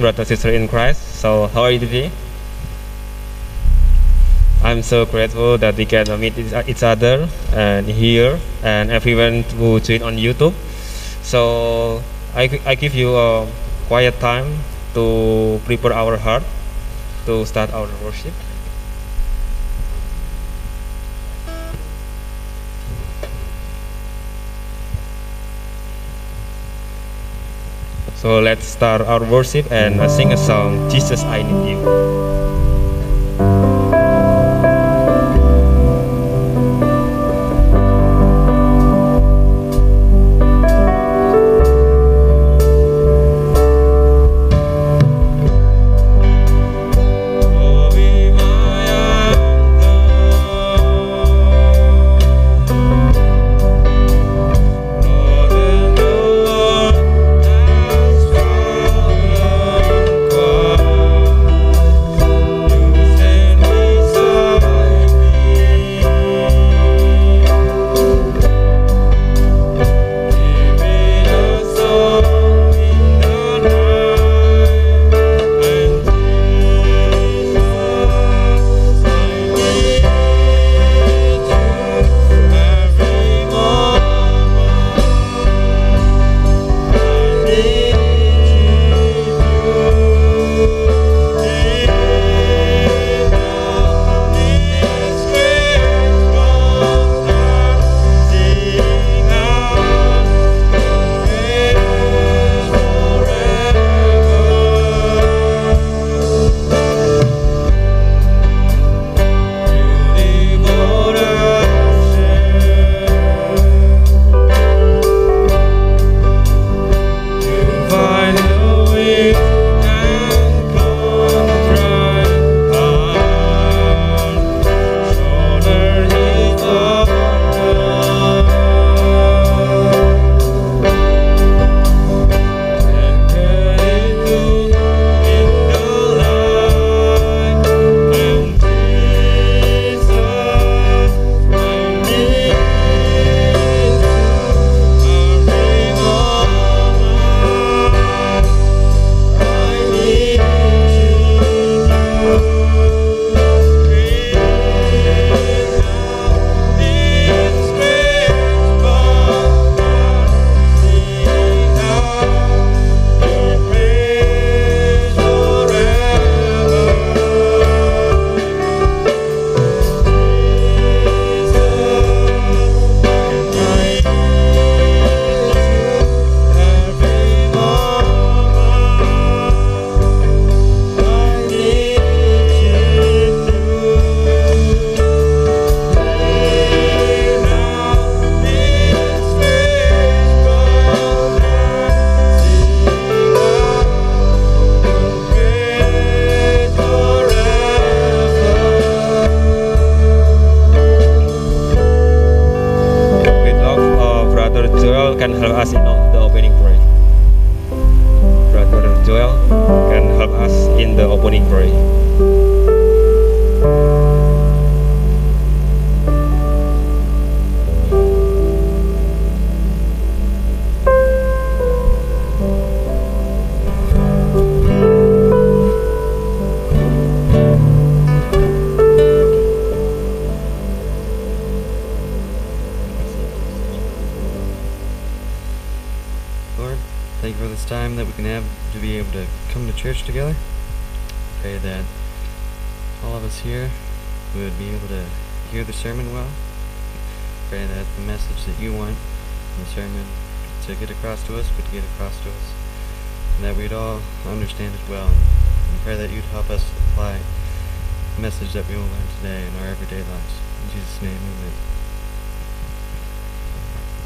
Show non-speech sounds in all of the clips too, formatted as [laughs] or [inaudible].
brother, sister in Christ. So, how are you today? I'm so grateful that we can meet each other and here and everyone who join on YouTube. So, I, I give you a quiet time to prepare our heart to start our worship. So let's start our worship and sing a song, Jesus, I Need You.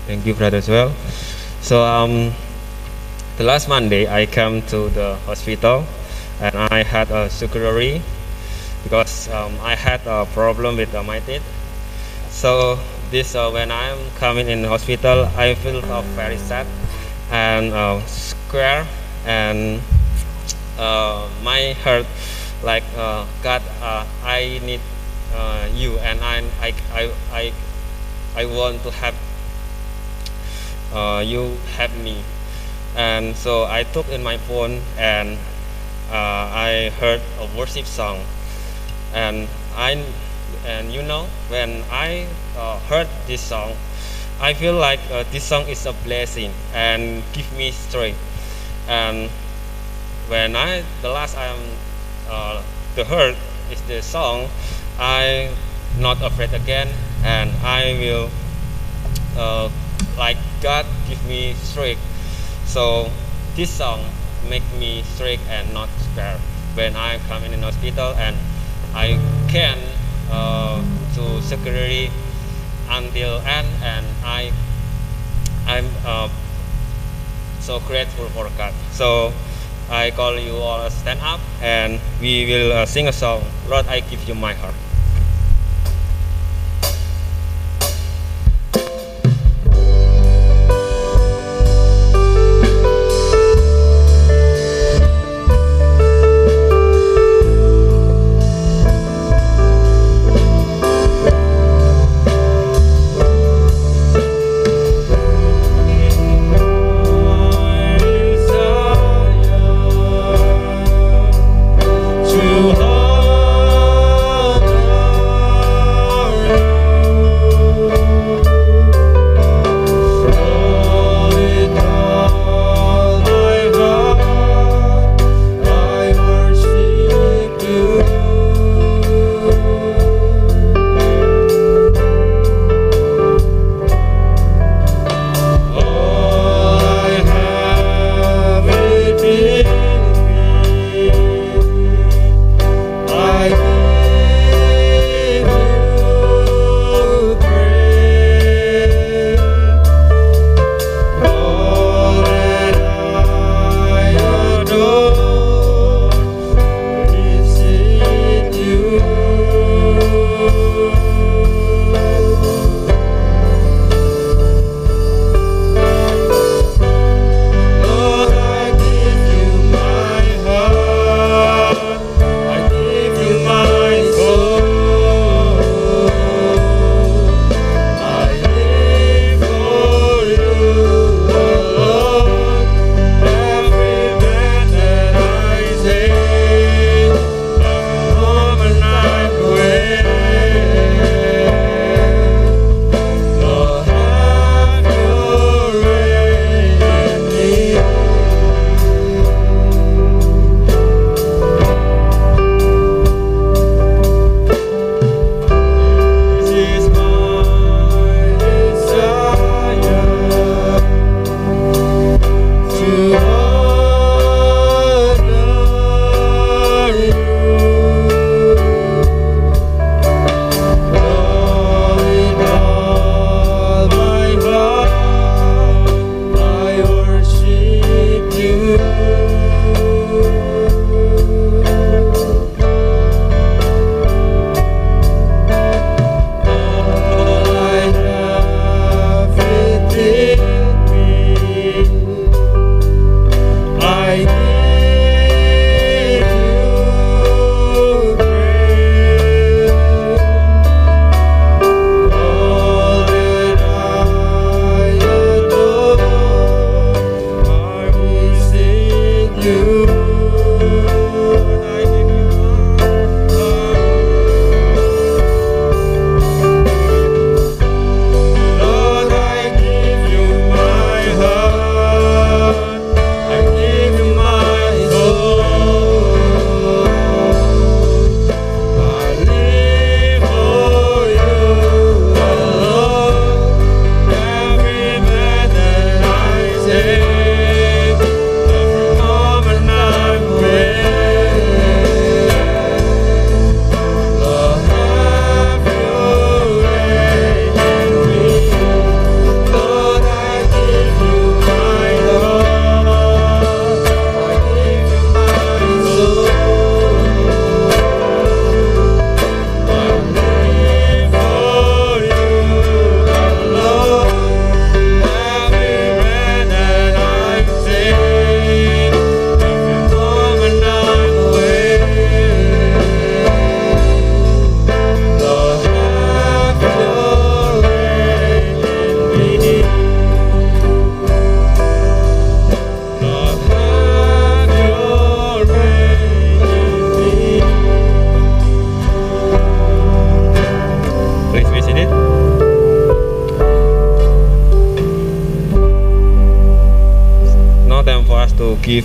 Thank you, brother, as well. So um, the last Monday, I came to the hospital and I had a surgery because um, I had a problem with uh, my teeth. So this uh, when I'm coming in the hospital, I feel uh, very sad and uh, square and uh, my heart like uh, God, uh, I need you and I, I, I, I, I want to have uh, you have me. And so I took in my phone and uh, I heard a worship song and I and you know when I uh, heard this song I feel like uh, this song is a blessing and give me strength and when I the last I am uh, the heard is the song I not afraid again and I will uh, like God give me strength. So this song make me strength and not scared. When I come in the hospital and I can uh, to security until end and I I'm uh, so grateful for God. So I call you all stand up and we will uh, sing a song Lord I give you my heart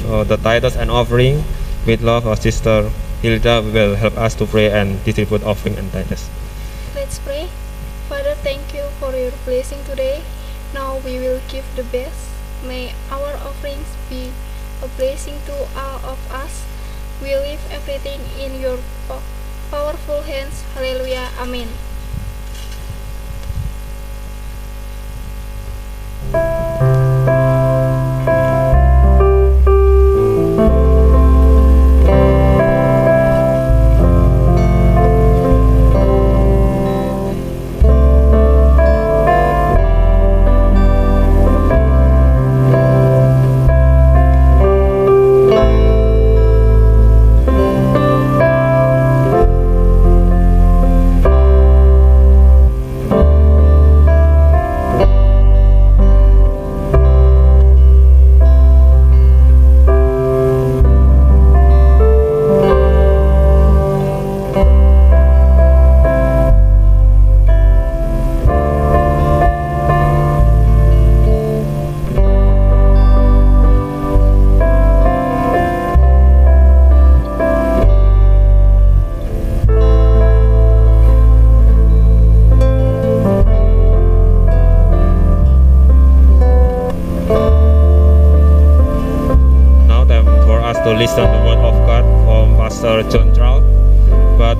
Uh, the tithes and offering. With love, our sister Hilda will help us to pray and distribute offering and tithes. Let's pray. Father, thank you for your blessing today. Now we will give the best. May our offerings be a blessing to all of us. We leave everything in your po- powerful hands. Hallelujah. Amen.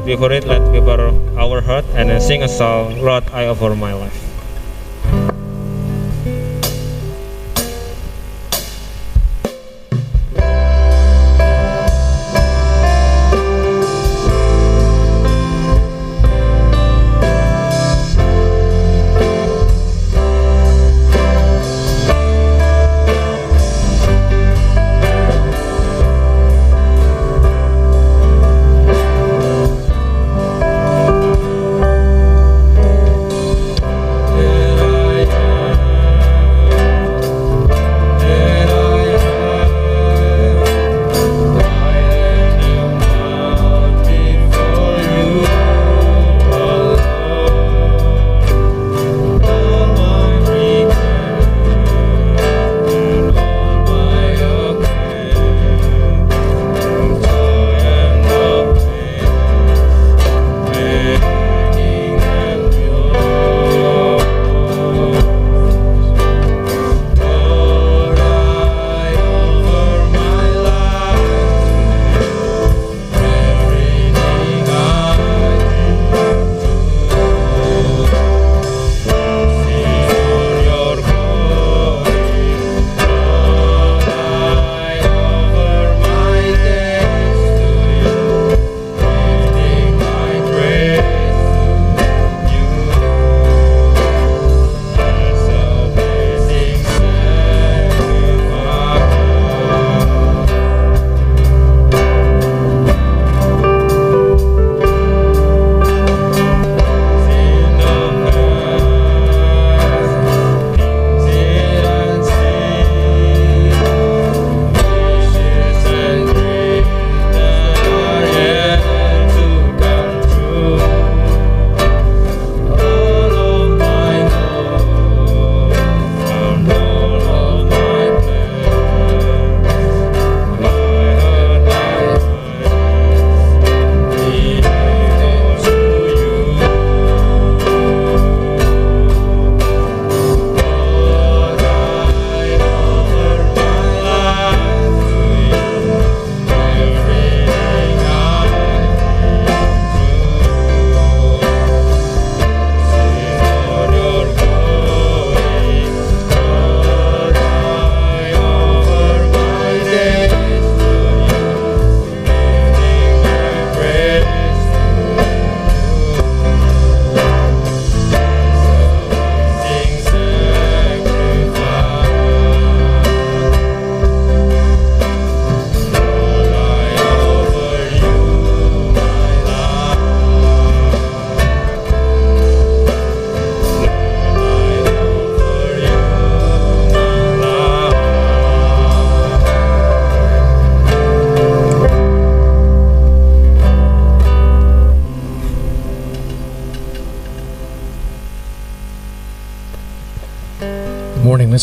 Before it, let's prepare our heart and sing a song, Lord, I offer my.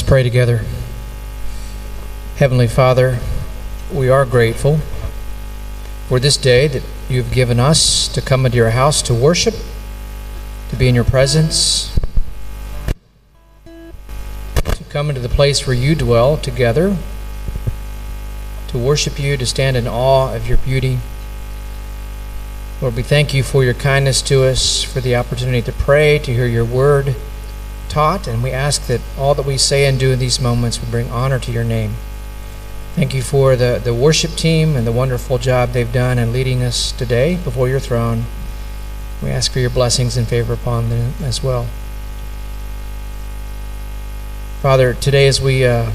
Pray together. Heavenly Father, we are grateful for this day that you've given us to come into your house to worship, to be in your presence, to come into the place where you dwell together, to worship you, to stand in awe of your beauty. Lord, we thank you for your kindness to us, for the opportunity to pray, to hear your word taught, and we ask that all that we say and do in these moments would bring honor to your name. Thank you for the, the worship team and the wonderful job they've done in leading us today before your throne. We ask for your blessings and favor upon them as well. Father, today as we uh,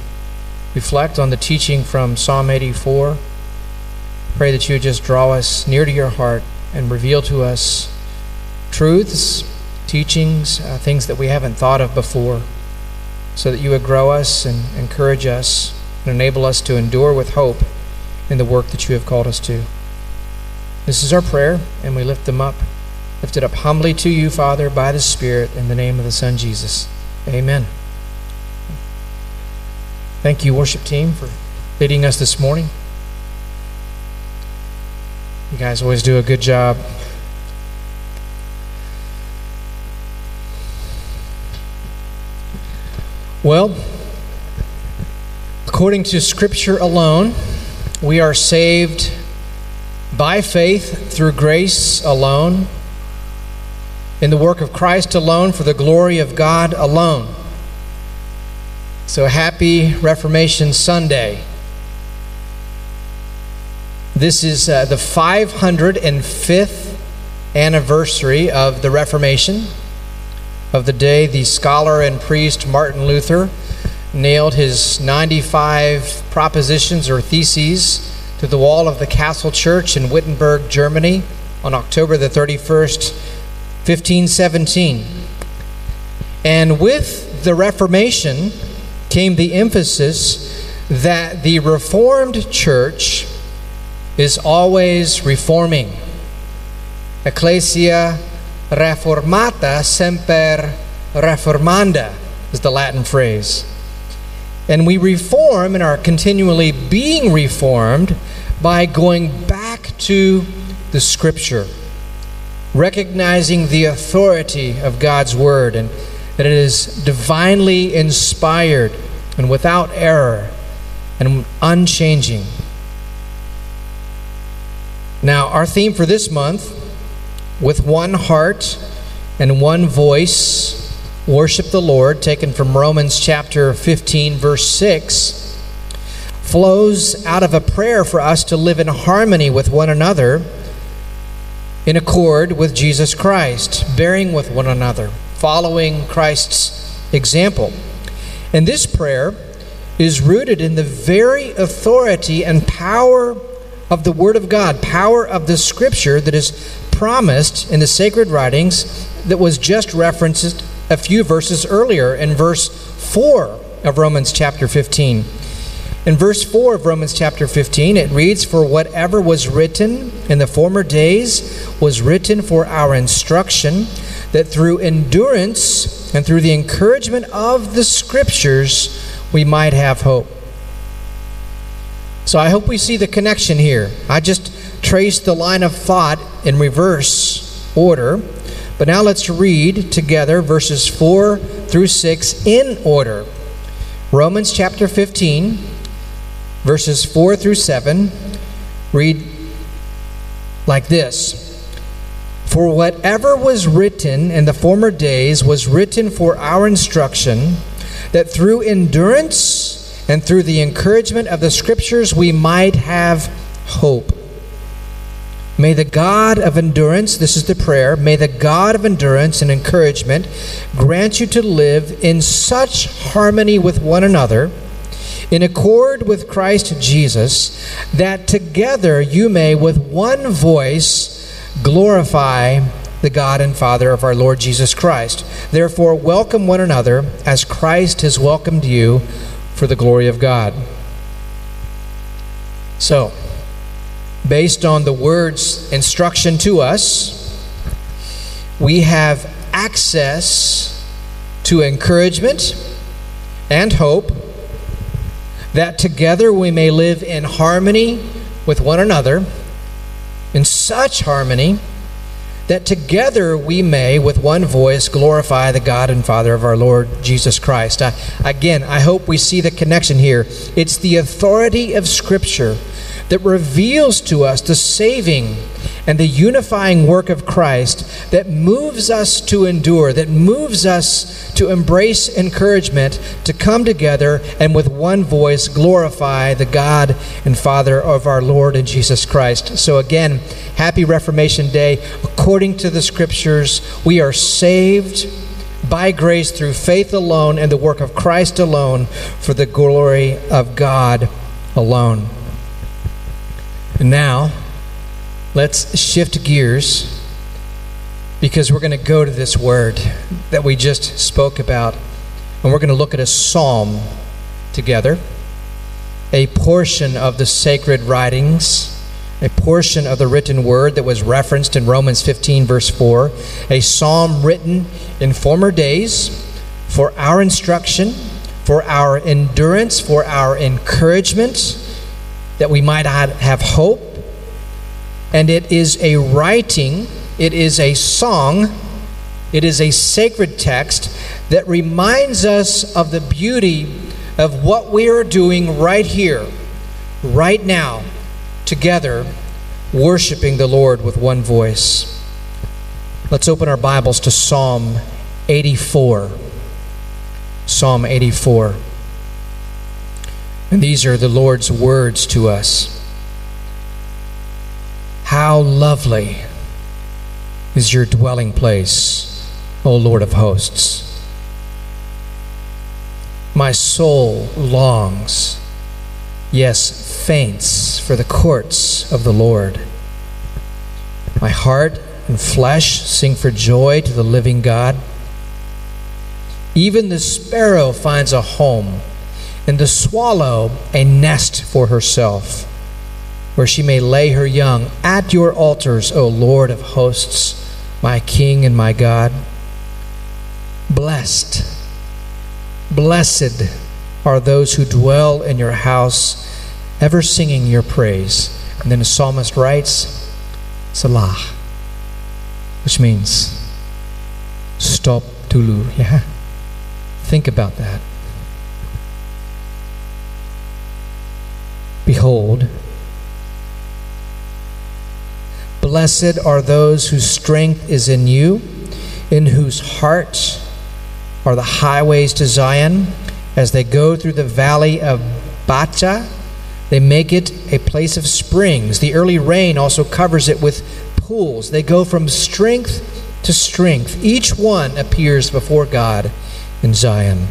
reflect on the teaching from Psalm 84, pray that you just draw us near to your heart and reveal to us truths, teachings, uh, things that we haven't thought of before, so that you would grow us and encourage us and enable us to endure with hope in the work that you have called us to. This is our prayer, and we lift them up, lift it up humbly to you, Father, by the Spirit, in the name of the Son, Jesus. Amen. Thank you, worship team, for leading us this morning. You guys always do a good job. Well, According to Scripture alone, we are saved by faith through grace alone, in the work of Christ alone, for the glory of God alone. So happy Reformation Sunday. This is uh, the 505th anniversary of the Reformation, of the day the scholar and priest Martin Luther nailed his 95 propositions or theses to the wall of the Castle Church in Wittenberg, Germany on October the 31st, 1517. And with the Reformation came the emphasis that the Reformed Church is always reforming. Ecclesia reformata semper reformanda is the Latin phrase. And we reform and are continually being reformed by going back to the Scripture, recognizing the authority of God's Word and that it is divinely inspired and without error and unchanging. Now, our theme for this month, with one heart and one voice, worship the Lord, taken from Romans chapter 15, verse 6, flows out of a prayer for us to live in harmony with one another, in accord with Jesus Christ, bearing with one another, following Christ's example. And this prayer is rooted in the very authority and power of the Word of God, power of the Scripture that is promised in the sacred writings that was just referenced a few verses earlier in verse 4 of Romans chapter 15. In verse 4 of Romans chapter 15, it reads, For whatever was written in the former days was written for our instruction, that through endurance and through the encouragement of the Scriptures we might have hope. So I hope we see the connection here. I just traced the line of thought in reverse order. But now let's read together verses 4 through 6 in order. Romans chapter 15, verses 4 through 7 read like this For whatever was written in the former days was written for our instruction, that through endurance and through the encouragement of the Scriptures we might have hope. May the God of endurance, this is the prayer, may the God of endurance and encouragement grant you to live in such harmony with one another, in accord with Christ Jesus, that together you may with one voice glorify the God and Father of our Lord Jesus Christ. Therefore, welcome one another as Christ has welcomed you for the glory of God. So, based on the word's instruction to us, we have access to encouragement and hope that together we may live in harmony with one another, in such harmony that together we may, with one voice, glorify the God and Father of our Lord Jesus Christ. I, again, I hope we see the connection here. It's the authority of Scripture that reveals to us the saving and the unifying work of Christ that moves us to endure, that moves us to embrace encouragement, to come together and with one voice glorify the God and Father of our Lord and Jesus Christ. So, again, happy Reformation Day. According to the Scriptures, we are saved by grace through faith alone and the work of Christ alone for the glory of God alone. And now, let's shift gears because we're going to go to this word that we just spoke about. And we're going to look at a psalm together, a portion of the sacred writings, a portion of the written word that was referenced in Romans 15, verse 4, a psalm written in former days for our instruction, for our endurance, for our encouragement that we might have hope. And it is a writing, it is a song, it is a sacred text that reminds us of the beauty of what we are doing right here, right now, together, worshiping the Lord with one voice. Let's open our Bibles to Psalm 84. Psalm 84. And these are the Lord's words to us. How lovely is your dwelling place, O Lord of hosts. My soul longs, yes, faints for the courts of the Lord. My heart and flesh sing for joy to the living God. Even the sparrow finds a home and the swallow a nest for herself, where she may lay her young at your altars, O Lord of hosts, my King and my God. Blessed, blessed are those who dwell in your house, ever singing your praise. And then the psalmist writes, Selah, which means stop dulu. Yeah? [laughs] Think about that. Behold, blessed are those whose strength is in you, in whose heart are the highways to Zion. As they go through the valley of Baca, they make it a place of springs. The early rain also covers it with pools. They go from strength to strength. Each one appears before God in Zion.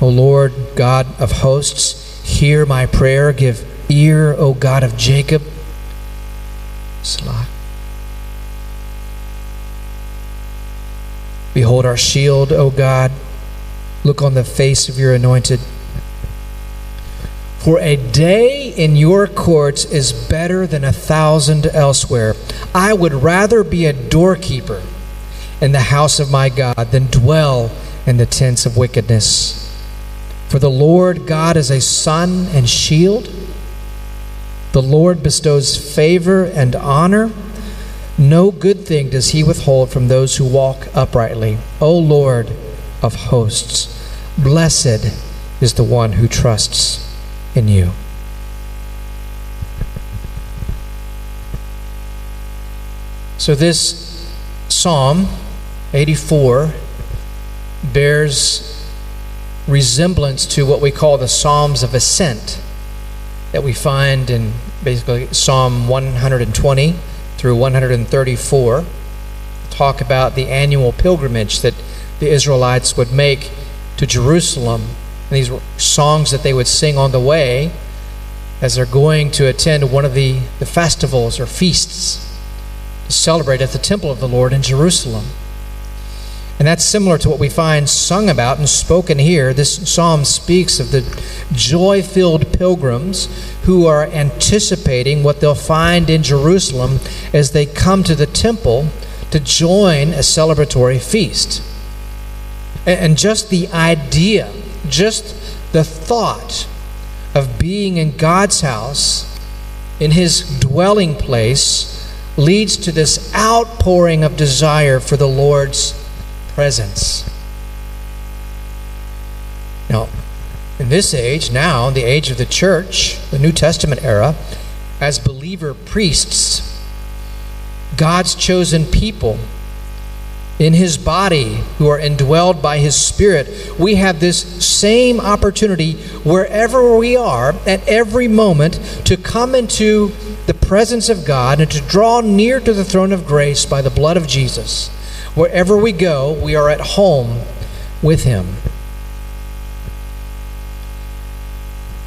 O Lord, God of hosts, Hear my prayer. Give ear, O God of Jacob. Selah. Behold our shield, O God. Look on the face of your anointed. For a day in your courts is better than a thousand elsewhere. I would rather be a doorkeeper in the house of my God than dwell in the tents of wickedness. For the Lord God is a sun and shield. The Lord bestows favor and honor. No good thing does he withhold from those who walk uprightly. O Lord of hosts, blessed is the one who trusts in you. So, this Psalm 84 bears resemblance to what we call the Psalms of Ascent that we find in basically Psalm 120 through 134 talk about the annual pilgrimage that the Israelites would make to Jerusalem. And these were songs that they would sing on the way as they're going to attend one of the, the festivals or feasts to celebrate at the temple of the Lord in Jerusalem. And that's similar to what we find sung about and spoken here. This psalm speaks of the joy filled pilgrims who are anticipating what they'll find in Jerusalem as they come to the temple to join a celebratory feast. And just the idea, just the thought of being in God's house, in his dwelling place, leads to this outpouring of desire for the Lord's presence. Now, in this age, now, the age of the church, the New Testament era, as believer priests, God's chosen people in his body who are indwelled by his spirit, we have this same opportunity wherever we are at every moment to come into the presence of God and to draw near to the throne of grace by the blood of Jesus. Wherever we go, we are at home with him.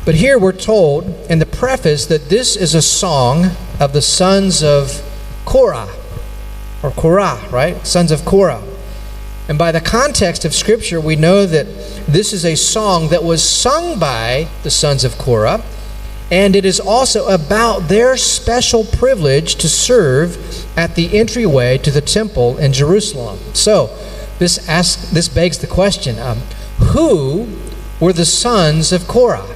But here we're told in the preface that this is a song of the sons of Korah or Korah, right? Sons of Korah. And by the context of Scripture, we know that this is a song that was sung by the sons of Korah, and it is also about their special privilege to serve at the entryway to the temple in Jerusalem. So, this, this begs the question um, who were the sons of Korah?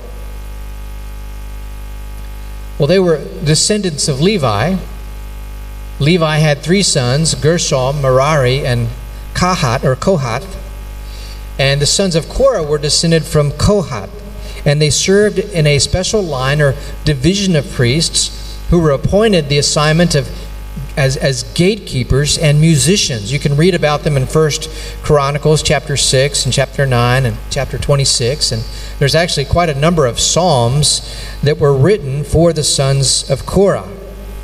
Well, they were descendants of Levi, Levi had three sons Gershom, Merari, and Kahat or Kohath. And the sons of Korah were descended from Kohath. And they served in a special line or division of priests who were appointed the assignment of as, as gatekeepers and musicians. You can read about them in First Chronicles chapter 6 and chapter 9 and chapter 26. And there's actually quite a number of psalms that were written for the sons of Korah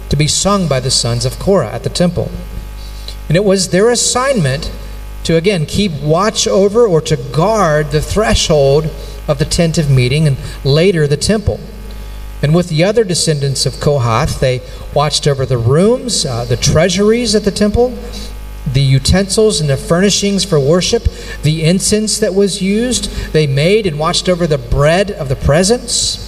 to be sung by the sons of Korah at the temple. And it was their assignment to again keep watch over or to guard the threshold of the tent of meeting and later the temple. And with the other descendants of Kohath, they watched over the rooms, uh, the treasuries at the temple, the utensils and the furnishings for worship, the incense that was used. They made and watched over the bread of the presence.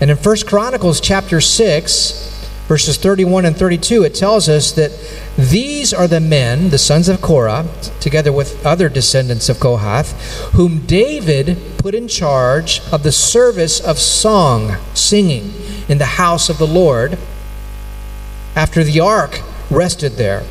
And in 1 Chronicles chapter 6, verses 31 and 32, it tells us that these are the men, the sons of Korah, together with other descendants of Kohath, whom David put in charge of the service of song, singing, in the house of the Lord after the ark rested there.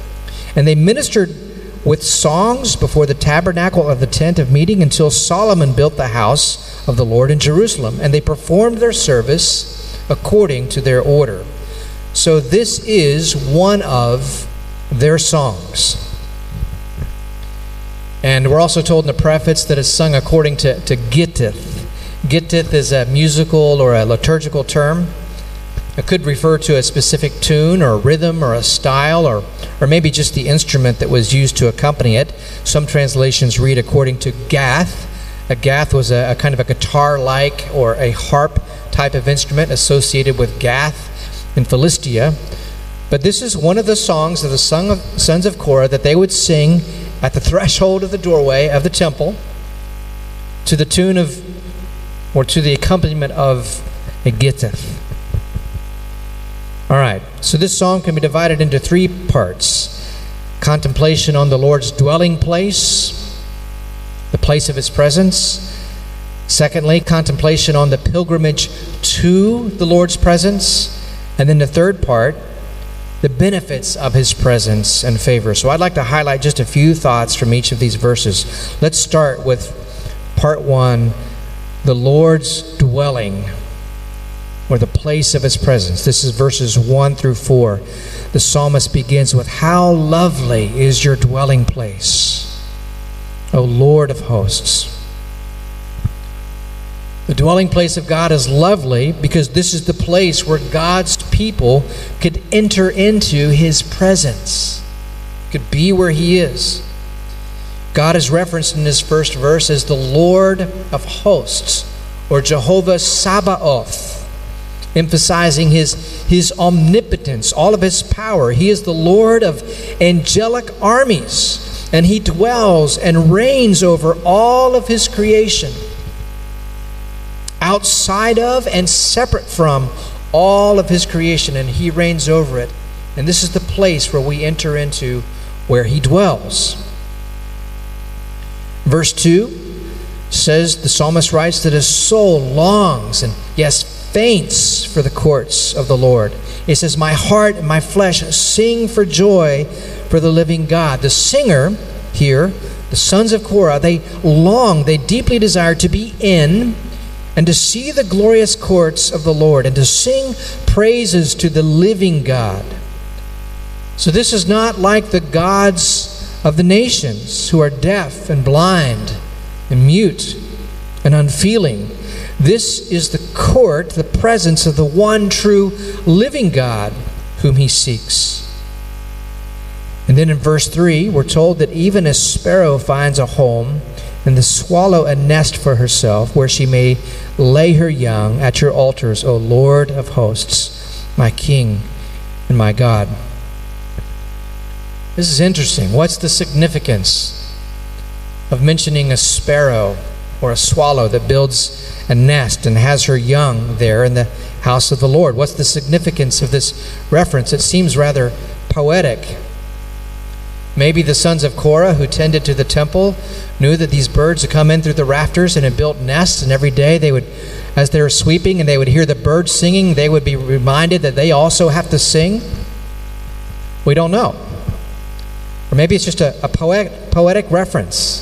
And they ministered with songs before the tabernacle of the tent of meeting until Solomon built the house of the Lord in Jerusalem. And they performed their service according to their order. So this is one of their songs. And we're also told in the preface that it's sung according to, to Gittith. Gittith is a musical or a liturgical term. It could refer to a specific tune or rhythm or a style or, or maybe just the instrument that was used to accompany it. Some translations read according to Gath. A Gath was a, a kind of a guitar like or a harp type of instrument associated with Gath in Philistia. But this is one of the songs of the sons of Korah that they would sing at the threshold of the doorway of the temple to the tune of, or to the accompaniment of a gittith. All right, so this song can be divided into three parts contemplation on the Lord's dwelling place, the place of his presence. Secondly, contemplation on the pilgrimage to the Lord's presence. And then the third part, the benefits of his presence and favor. So I'd like to highlight just a few thoughts from each of these verses. Let's start with part one the Lord's dwelling or the place of his presence. This is verses 1 through 4. The psalmist begins with, How lovely is your dwelling place, O Lord of hosts. The dwelling place of God is lovely because this is the place where God's people could enter into his presence, could be where he is. God is referenced in this first verse as the Lord of hosts, or Jehovah Sabaoth emphasizing his, his omnipotence, all of his power. He is the Lord of angelic armies, and he dwells and reigns over all of his creation, outside of and separate from all of his creation, and he reigns over it. And this is the place where we enter into where he dwells. Verse 2 says the psalmist writes that his soul longs and yes faints for the courts of the Lord. It says, My heart and my flesh sing for joy for the living God. The singer here, the sons of Korah, they long, they deeply desire to be in and to see the glorious courts of the Lord and to sing praises to the living God. So this is not like the gods of the nations who are deaf and blind and mute and unfeeling. This is the court, the presence of the one true living God whom he seeks. And then in verse 3, we're told that even a sparrow finds a home, and the swallow a nest for herself, where she may lay her young at your altars, O Lord of hosts, my King and my God. This is interesting. What's the significance of mentioning a sparrow or a swallow that builds a nest and has her young there in the house of the Lord? What's the significance of this reference? It seems rather poetic. Maybe the sons of Korah who tended to the temple knew that these birds would come in through the rafters and had built nests, and every day they would, as they were sweeping and they would hear the birds singing, they would be reminded that they also have to sing. We don't know. Or maybe it's just a, a poetic, poetic reference.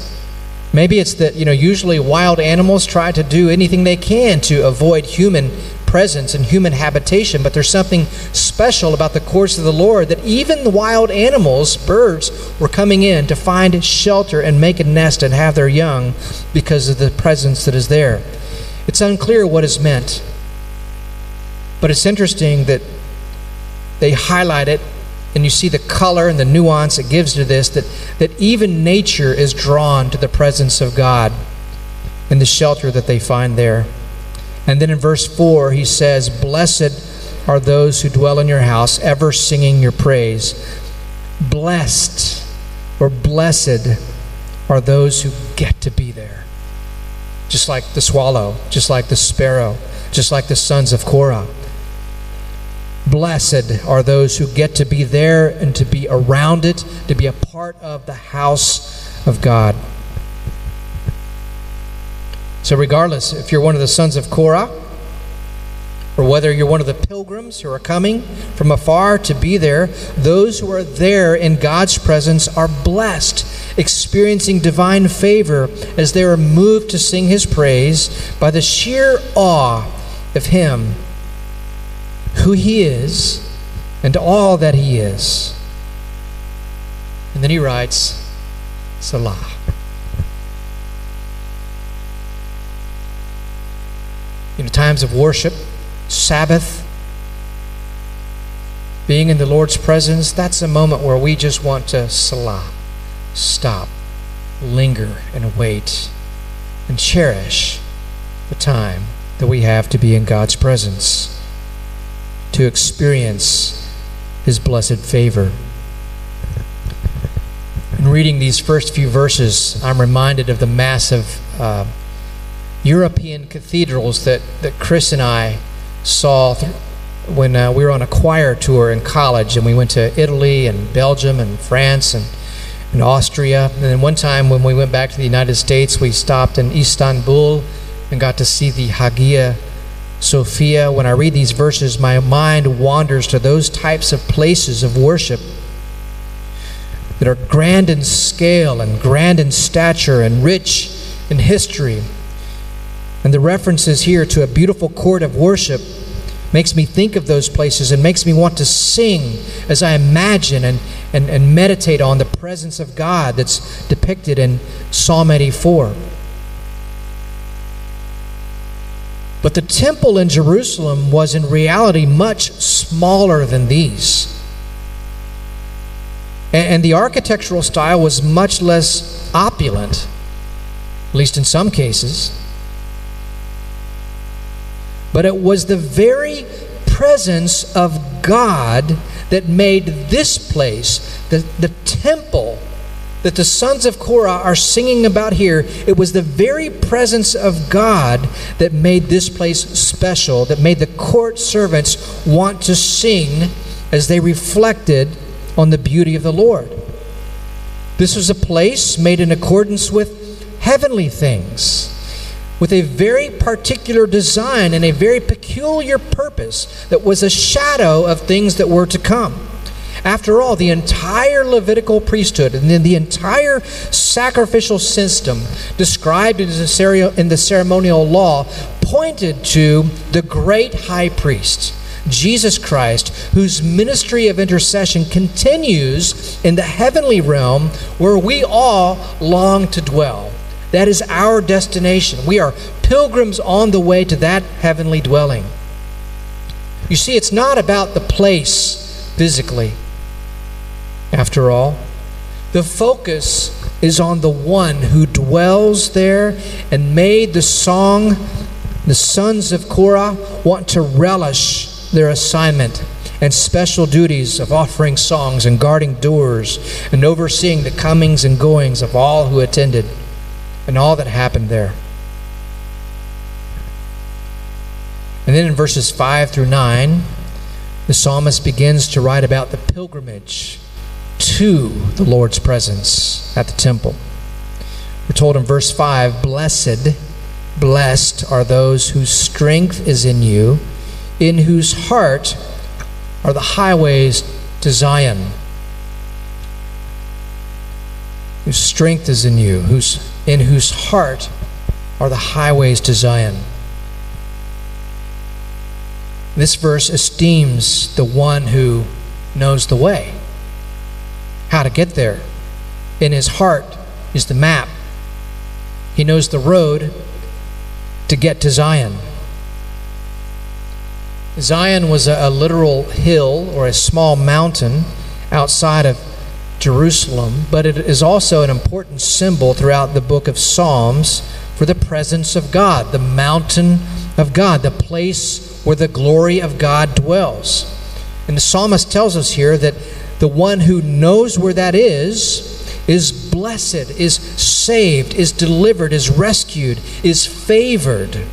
Maybe it's that, you know, usually wild animals try to do anything they can to avoid human presence and human habitation, but there's something special about the courts of the Lord that even the wild animals, birds, were coming in to find shelter and make a nest and have their young because of the presence that is there. It's unclear what is meant, but it's interesting that they highlight it and you see the color and the nuance it gives to this that, that even nature is drawn to the presence of God and the shelter that they find there. And then in verse 4, he says, Blessed are those who dwell in your house, ever singing your praise. Blessed or blessed are those who get to be there. Just like the swallow, just like the sparrow, just like the sons of Korah. Blessed are those who get to be there and to be around it, to be a part of the house of God. So, regardless if you're one of the sons of Korah, or whether you're one of the pilgrims who are coming from afar to be there, those who are there in God's presence are blessed, experiencing divine favor as they are moved to sing His praise by the sheer awe of Him who he is and all that he is. And then he writes, In times of worship, Sabbath, being in the Lord's presence, that's a moment where we just want to Selah, stop, linger, and wait, and cherish the time that we have to be in God's presence to experience His blessed favor. In reading these first few verses, I'm reminded of the massive uh, European cathedrals that, that Chris and I saw th- when uh, we were on a choir tour in college, and we went to Italy and Belgium and France and, and Austria. And then one time when we went back to the United States, we stopped in Istanbul and got to see the Hagia Sophia, when I read these verses, my mind wanders to those types of places of worship that are grand in scale and grand in stature and rich in history. And the references here to a beautiful court of worship makes me think of those places and makes me want to sing as I imagine and, and, and meditate on the presence of God that's depicted in Psalm 84. But the temple in Jerusalem was in reality much smaller than these. And, the architectural style was much less opulent, at least in some cases. But it was the very presence of God that made this place, the, the temple, that the sons of Korah are singing about here, it was the very presence of God that made this place special, that made the court servants want to sing as they reflected on the beauty of the Lord. This was a place made in accordance with heavenly things. With a very particular design and a very peculiar purpose that was a shadow of things that were to come. After all, the entire Levitical priesthood and then the entire sacrificial system described in the ceremonial law pointed to the great high priest. Jesus Christ, whose ministry of intercession continues in the heavenly realm where we all long to dwell. That is our destination. We are pilgrims on the way to that heavenly dwelling. You see, it's not about the place physically, after all. The focus is on the one who dwells there and made the song the sons of Korah want to relish their assignment and special duties of offering songs and guarding doors and overseeing the comings and goings of all who attended and all that happened there. And then in verses 5 through 9, the psalmist begins to write about the pilgrimage to the Lord's presence at the temple. We're told in verse 5 Blessed, blessed are those whose strength is in you, in whose heart are the highways to Zion. Whose strength is in you, whose, in whose heart are the highways to Zion. This verse esteems the one who knows the way how to get there. In his heart is the map. He knows the road to get to Zion. Zion was a, a, literal hill or a small mountain outside of Jerusalem, but it is also an important symbol throughout the book of Psalms for the presence of God, the mountain of God, the place where the glory of God dwells. And the psalmist tells us here that the one who knows where that is is blessed, is saved, is delivered, is rescued, is favored.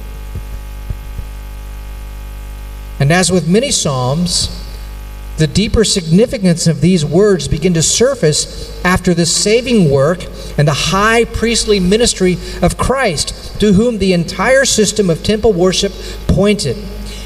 And as with many Psalms, the deeper significance of these words begin to surface after the saving work and the high priestly ministry of Christ, to whom the entire system of temple worship pointed.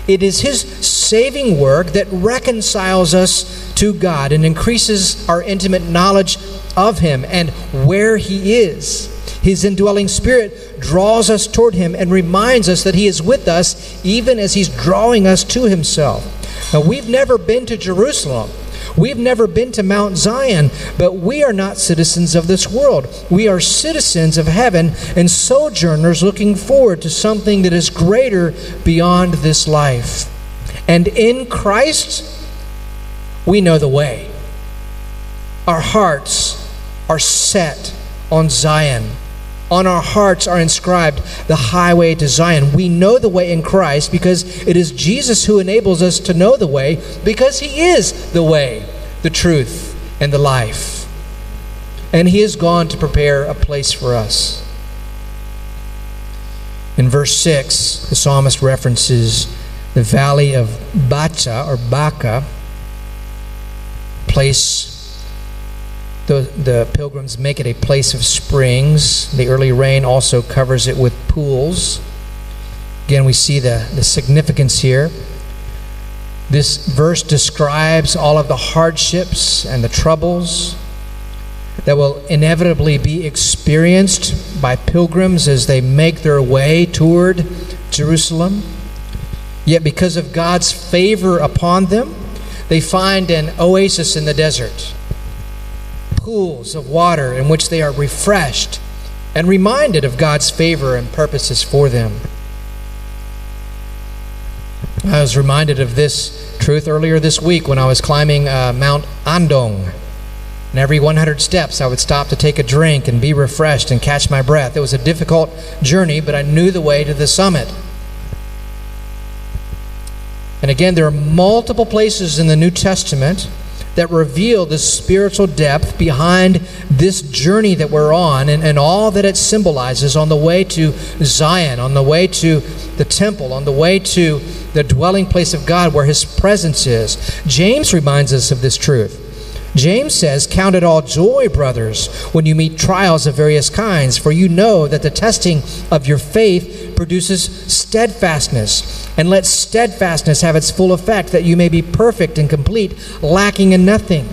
It is his saving work that reconciles us to God and increases our intimate knowledge of him and where he is. His indwelling spirit draws us toward him and reminds us that he is with us even as he's drawing us to himself. Now, we've never been to Jerusalem. We've never been to Mount Zion, but we are not citizens of this world. We are citizens of heaven and sojourners looking forward to something that is greater beyond this life. And in Christ, we know the way. Our hearts are set on Zion. On our hearts are inscribed the highway to Zion. We know the way in Christ because it is Jesus who enables us to know the way because he is the way, the truth, and the life. And he has gone to prepare a place for us. In verse 6, the psalmist references the valley of Bacha or Baca, place the, the pilgrims make it a place of springs. The early rain also covers it with pools. Again, we see the, the significance here. This verse describes all of the hardships and the troubles that will inevitably be experienced by pilgrims as they make their way toward Jerusalem. Yet, because of God's favor upon them, they find an oasis in the desert pools of water in which they are refreshed and reminded of God's favor and purposes for them. I was reminded of this truth earlier this week when I was climbing uh, Mount Andong. And every 100 steps, I would stop to take a drink and be refreshed and catch my breath. It was a difficult journey, but I knew the way to the summit. And again, there are multiple places in the New Testament that reveal the spiritual depth behind this journey that we're on and, and all that it symbolizes on the way to Zion, on the way to the temple, on the way to the dwelling place of God where His presence is. James reminds us of this truth. James says, Count it all joy, brothers, when you meet trials of various kinds, for you know that the testing of your faith produces steadfastness. And let steadfastness have its full effect, that you may be perfect and complete, lacking in nothing.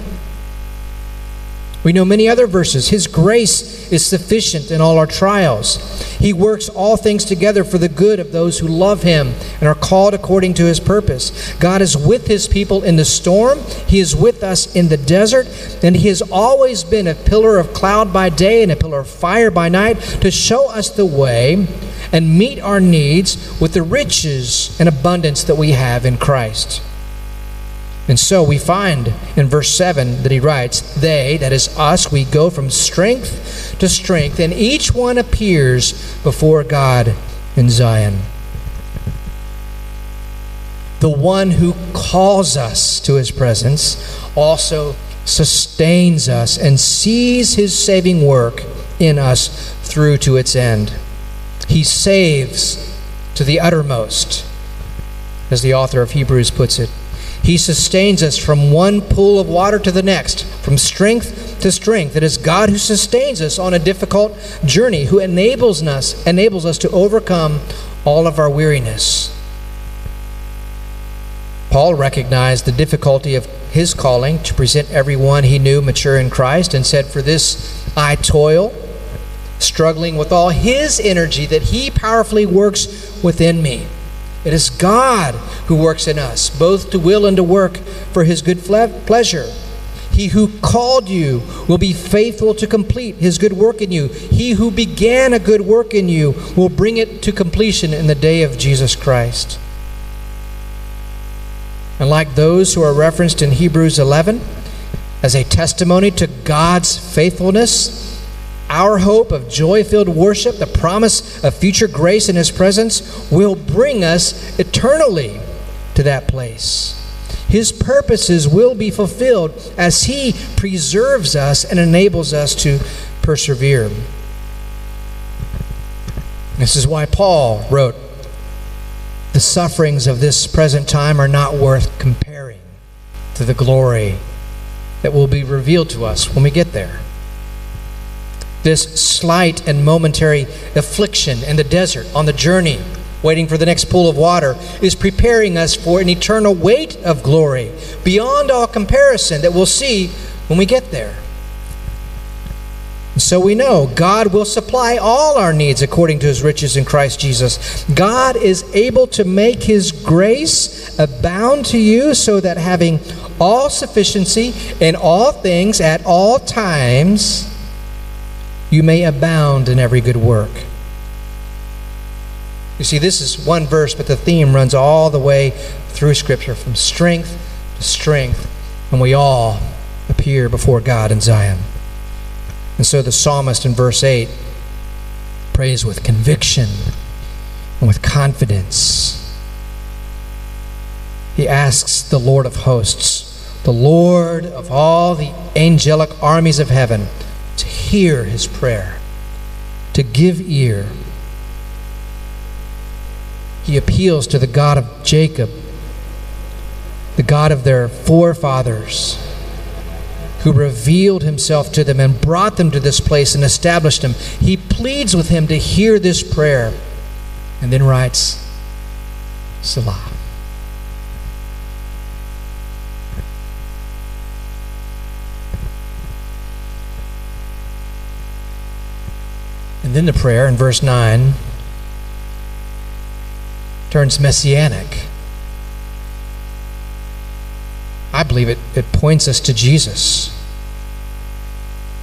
We know many other verses. His grace is sufficient in all our trials. He works all things together for the good of those who love him and are called according to his purpose. God is with his people in the storm, he is with us in the desert, and he has always been a pillar of cloud by day and a pillar of fire by night to show us the way and meet our needs with the riches and abundance that we have in Christ. And so we find in verse 7 that he writes, They, that is us, we go from strength to strength, and each one appears before God in Zion. The one who calls us to his presence also sustains us and sees his saving work in us through to its end. He saves to the uttermost, as the author of Hebrews puts it. He sustains us from one pool of water to the next, from strength to strength. It is God who sustains us on a difficult journey, who enables us, enables us to overcome all of our weariness. Paul recognized the difficulty of his calling to present everyone he knew mature in Christ and said, For this I toil, struggling with all his energy that he powerfully works within me. It is God who works in us, both to will and to work for his good pleasure. He who called you will be faithful to complete his good work in you. He who began a good work in you will bring it to completion in the day of Jesus Christ. And like those who are referenced in Hebrews 11 as a testimony to God's faithfulness, our hope of joy filled worship, the promise of future grace in His presence, will bring us eternally to that place. His purposes will be fulfilled as He preserves us and enables us to persevere. This is why Paul wrote, The sufferings of this present time are not worth comparing to the glory that will be revealed to us when we get there this slight and momentary affliction in the desert on the journey, waiting for the next pool of water, is preparing us for an eternal weight of glory beyond all comparison that we'll see when we get there. So we know God will supply all our needs according to his riches in Christ Jesus. God is able to make his grace abound to you so that having all sufficiency in all things at all times, you may abound in every good work. You see, this is one verse, but the theme runs all the way through Scripture from strength to strength, and we all appear before God in Zion. And so the psalmist in verse 8 prays with conviction and with confidence. He asks the Lord of hosts, the Lord of all the angelic armies of heaven, hear his prayer, to give ear. He appeals to the God of Jacob, the God of their forefathers, who revealed himself to them and brought them to this place and established them. He pleads with him to hear this prayer and then writes, Selah. And then the prayer in verse 9 turns messianic. I believe it, it points us to Jesus.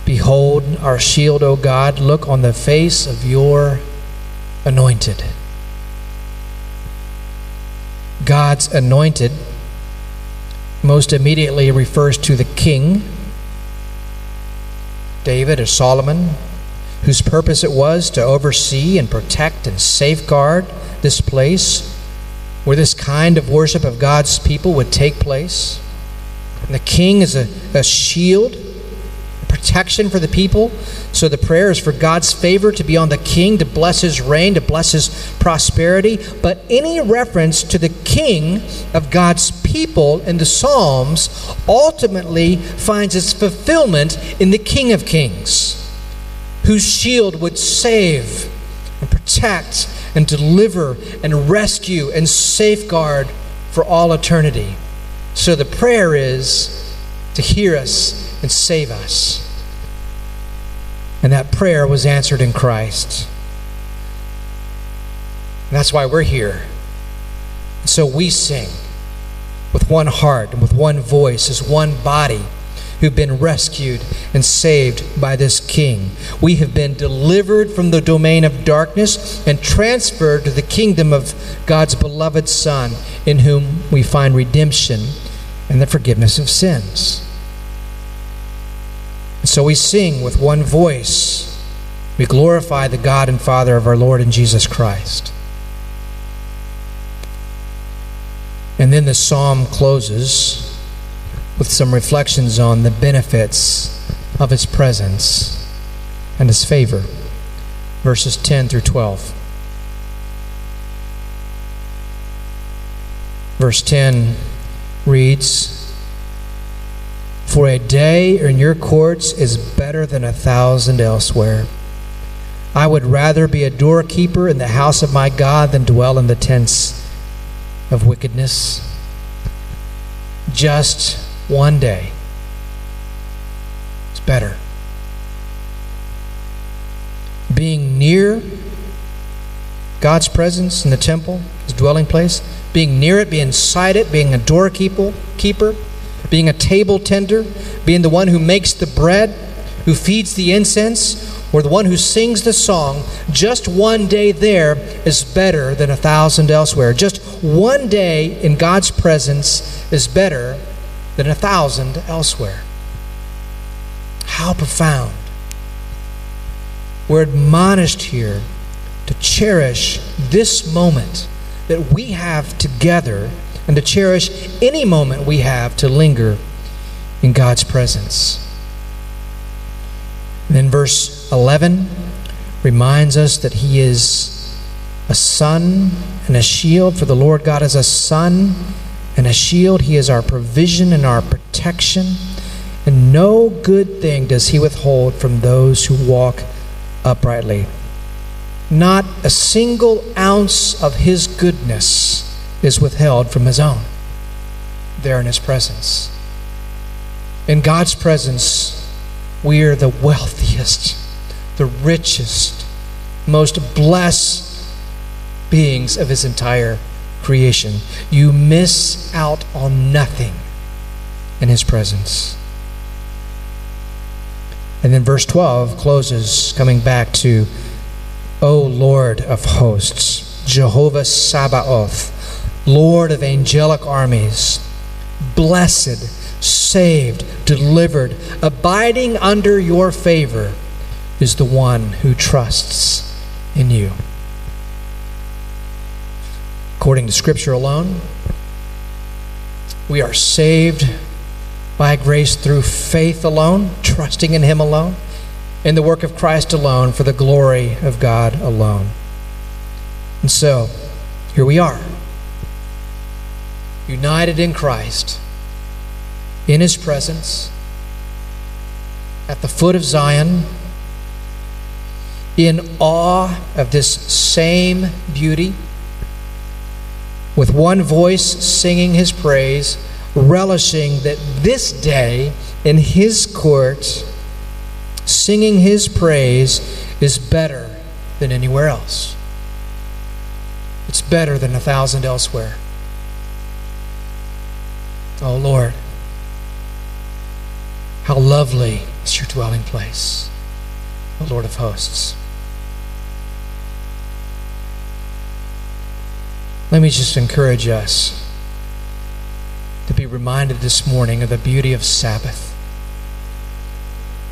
Behold our shield, O God. Look on the face of your anointed. God's anointed most immediately refers to the king, David or Solomon, whose purpose it was to oversee and protect and safeguard this place where this kind of worship of God's people would take place. And the king is a, a shield, protection for the people. So the prayer is for God's favor to be on the king, to bless his reign, to bless his prosperity. But any reference to the king of God's people in the Psalms ultimately finds its fulfillment in the King of Kings whose shield would save and protect and deliver and rescue and safeguard for all eternity. So the prayer is to hear us and save us. And that prayer was answered in Christ. And that's why we're here. So we sing with one heart and with one voice as one body who've been rescued and saved by this King. We have been delivered from the domain of darkness and transferred to the kingdom of God's beloved Son, in whom we find redemption and the forgiveness of sins. And So we sing with one voice. We glorify the God and Father of our Lord and Jesus Christ. And then the psalm closes with some reflections on the benefits of his presence and his favor. Verses 10 through 12. Verse 10 reads For a day in your courts is better than a thousand elsewhere. I would rather be a doorkeeper in the house of my God than dwell in the tents of wickedness. Just one day. It's better. Being near God's presence in the temple, his dwelling place, being near it, being inside it, being a doorkeeper, keeper, being a table tender, being the one who makes the bread, who feeds the incense, or the one who sings the song, just one day there is better than a thousand elsewhere. Just one day in God's presence is better than a thousand elsewhere. How profound. We're admonished here to cherish this moment that we have together and to cherish any moment we have to linger in God's presence. And then verse 11 reminds us that He is a sun and a shield, for the Lord God is a sun and a shield. He is our provision and our protection. And no good thing does he withhold from those who walk uprightly. Not a single ounce of his goodness is withheld from his own there in his presence. In God's presence, we are the wealthiest, the richest, most blessed beings of his entire creation. You miss out on nothing in his presence. And then verse 12 closes, coming back to, O Lord of hosts, Jehovah Sabaoth, Lord of angelic armies, blessed, saved, delivered, abiding under your favor is the one who trusts in you according to Scripture alone. We are saved by grace through faith alone, trusting in Him alone, in the work of Christ alone, for the glory of God alone. And so, here we are, united in Christ, in His presence, at the foot of Zion, in awe of this same beauty with one voice singing his praise, relishing that this day in his court, singing his praise is better than anywhere else. It's better than a thousand elsewhere. Oh Lord, how lovely is your dwelling place, O Lord of hosts. Let me just encourage us to be reminded this morning of the beauty of Sabbath,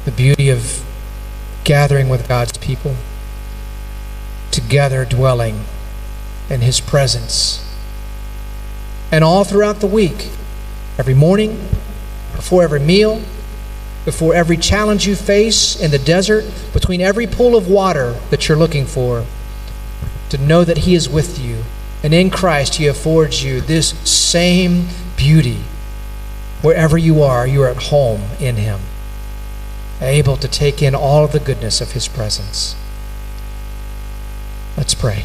the beauty of gathering with God's people, together dwelling in His presence. And all throughout the week, every morning, before every meal, before every challenge you face in the desert, between every pool of water that you're looking for, to know that He is with you and in Christ, He affords you this same beauty. Wherever you are, you are at home in Him, able to take in all of the goodness of His presence. Let's pray.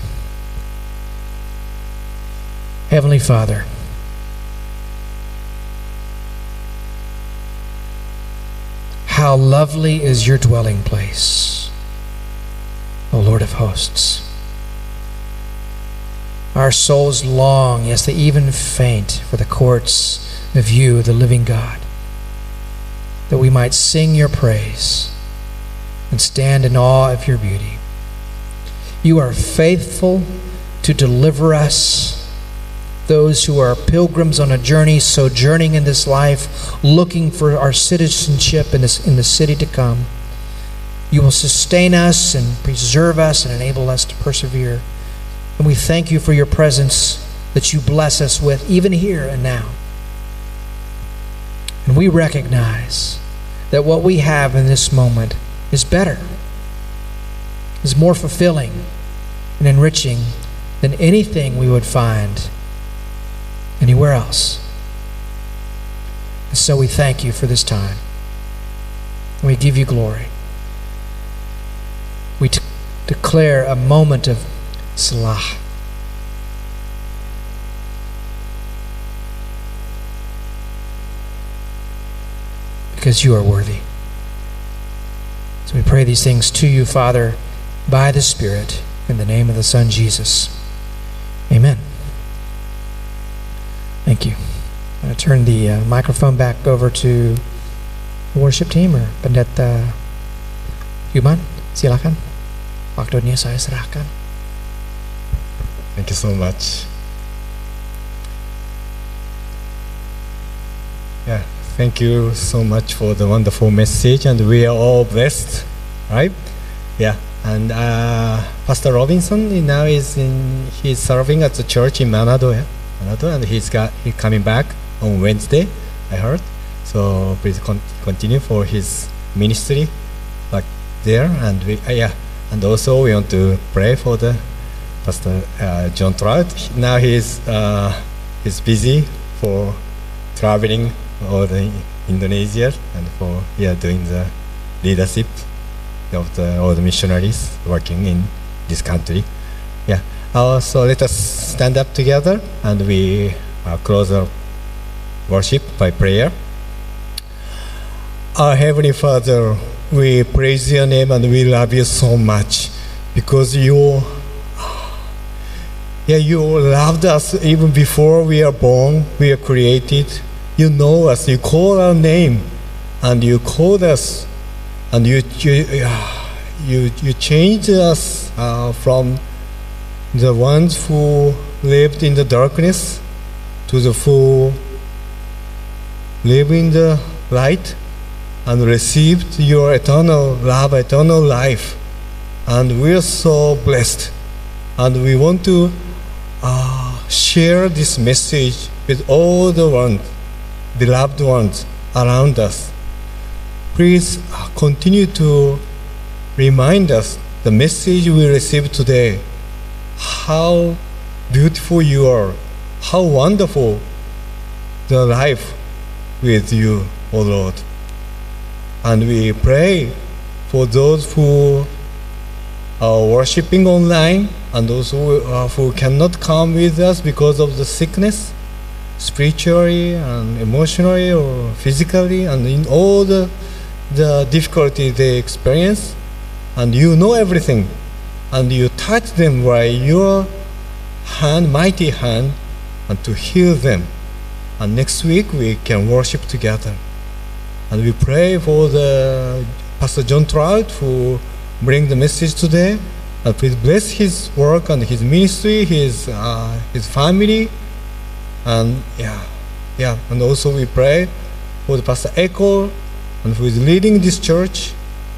Heavenly Father, how lovely is your dwelling place, O Lord of hosts. Our souls long, yes, they even faint for the courts of you, the living God, that we might sing your praise and stand in awe of your beauty. You are faithful to deliver us, those who are pilgrims on a journey, sojourning in this life, looking for our citizenship in, this, in the city to come. You will sustain us and preserve us and enable us to persevere. And we thank you for your presence that you bless us with, even here and now. And we recognize that what we have in this moment is better, is more fulfilling and enriching than anything we would find anywhere else. And so we thank you for this time. We give you glory. We declare a moment of Selah. Because you are worthy. So we pray these things to you, Father, by the Spirit, in the name of the Son, Jesus. Amen. Thank you. I'm going to turn the uh, microphone back over to the worship team or Pendeta Human. Silakan. Waktunya saya serahkan. Thank you so much. Yeah, thank you so much for the wonderful message, and we are all blessed, right? Yeah, and uh, Pastor Robinson now is in he's serving at the church in Manado, yeah? Manado, and he's got he coming back on Wednesday. I heard, so please con- continue for his ministry, like there, and we uh, yeah, and also we want to pray for the Pastor uh, John Trout. Now he's uh, he's busy for traveling all the Indonesia and for yeah doing the leadership of the all the missionaries working in this country. Yeah. Uh, so let us stand up together and we uh, close our worship by prayer. Our Heavenly Father, we praise your name and we love you so much because you yeah, you loved us even before we are born, we are created. You know us, you call our name, and you called us, and you you you, you changed us uh, from the ones who lived in the darkness to the who live in the light and received your eternal love, eternal life. And we are so blessed. And we want to uh, share this message with all the ones, the loved ones around us. Please uh, continue to remind us the message we received today. How beautiful you are, how wonderful the life with you, O oh Lord. And we pray for those who are worshiping online and those who, uh, who cannot come with us because of the sickness, spiritually and emotionally or physically, and in all the, the difficulty they experience. And you know everything, and you touch them by your hand, mighty hand, and to heal them. And next week we can worship together. And we pray for the Pastor John Trout who bring the message today. And please bless his work and his ministry, his uh, his family, and yeah, yeah. And also we pray for the Pastor Eko, and who is leading this church.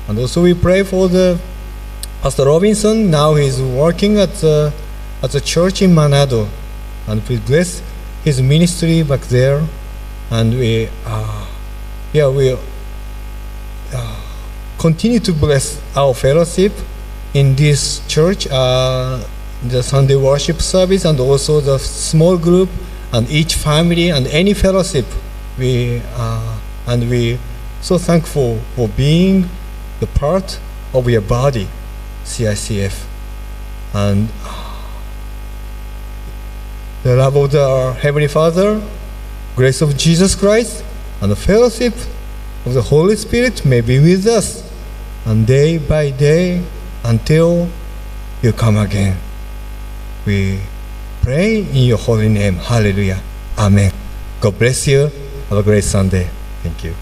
And also we pray for the Pastor Robinson. Now he's working at the at the church in Manado, and please bless his ministry back there. And we, uh, yeah, we. Uh, continue to bless our fellowship in this church, uh, the Sunday worship service, and also the small group, and each family and any fellowship. We uh, and we so thankful for being the part of your body, CICF, and the love of the Heavenly Father, grace of Jesus Christ, and the fellowship of the Holy Spirit may be with us, and day by day until you come again. We pray in your holy name. Hallelujah. Amen. God bless you. Have a great Sunday. Thank you.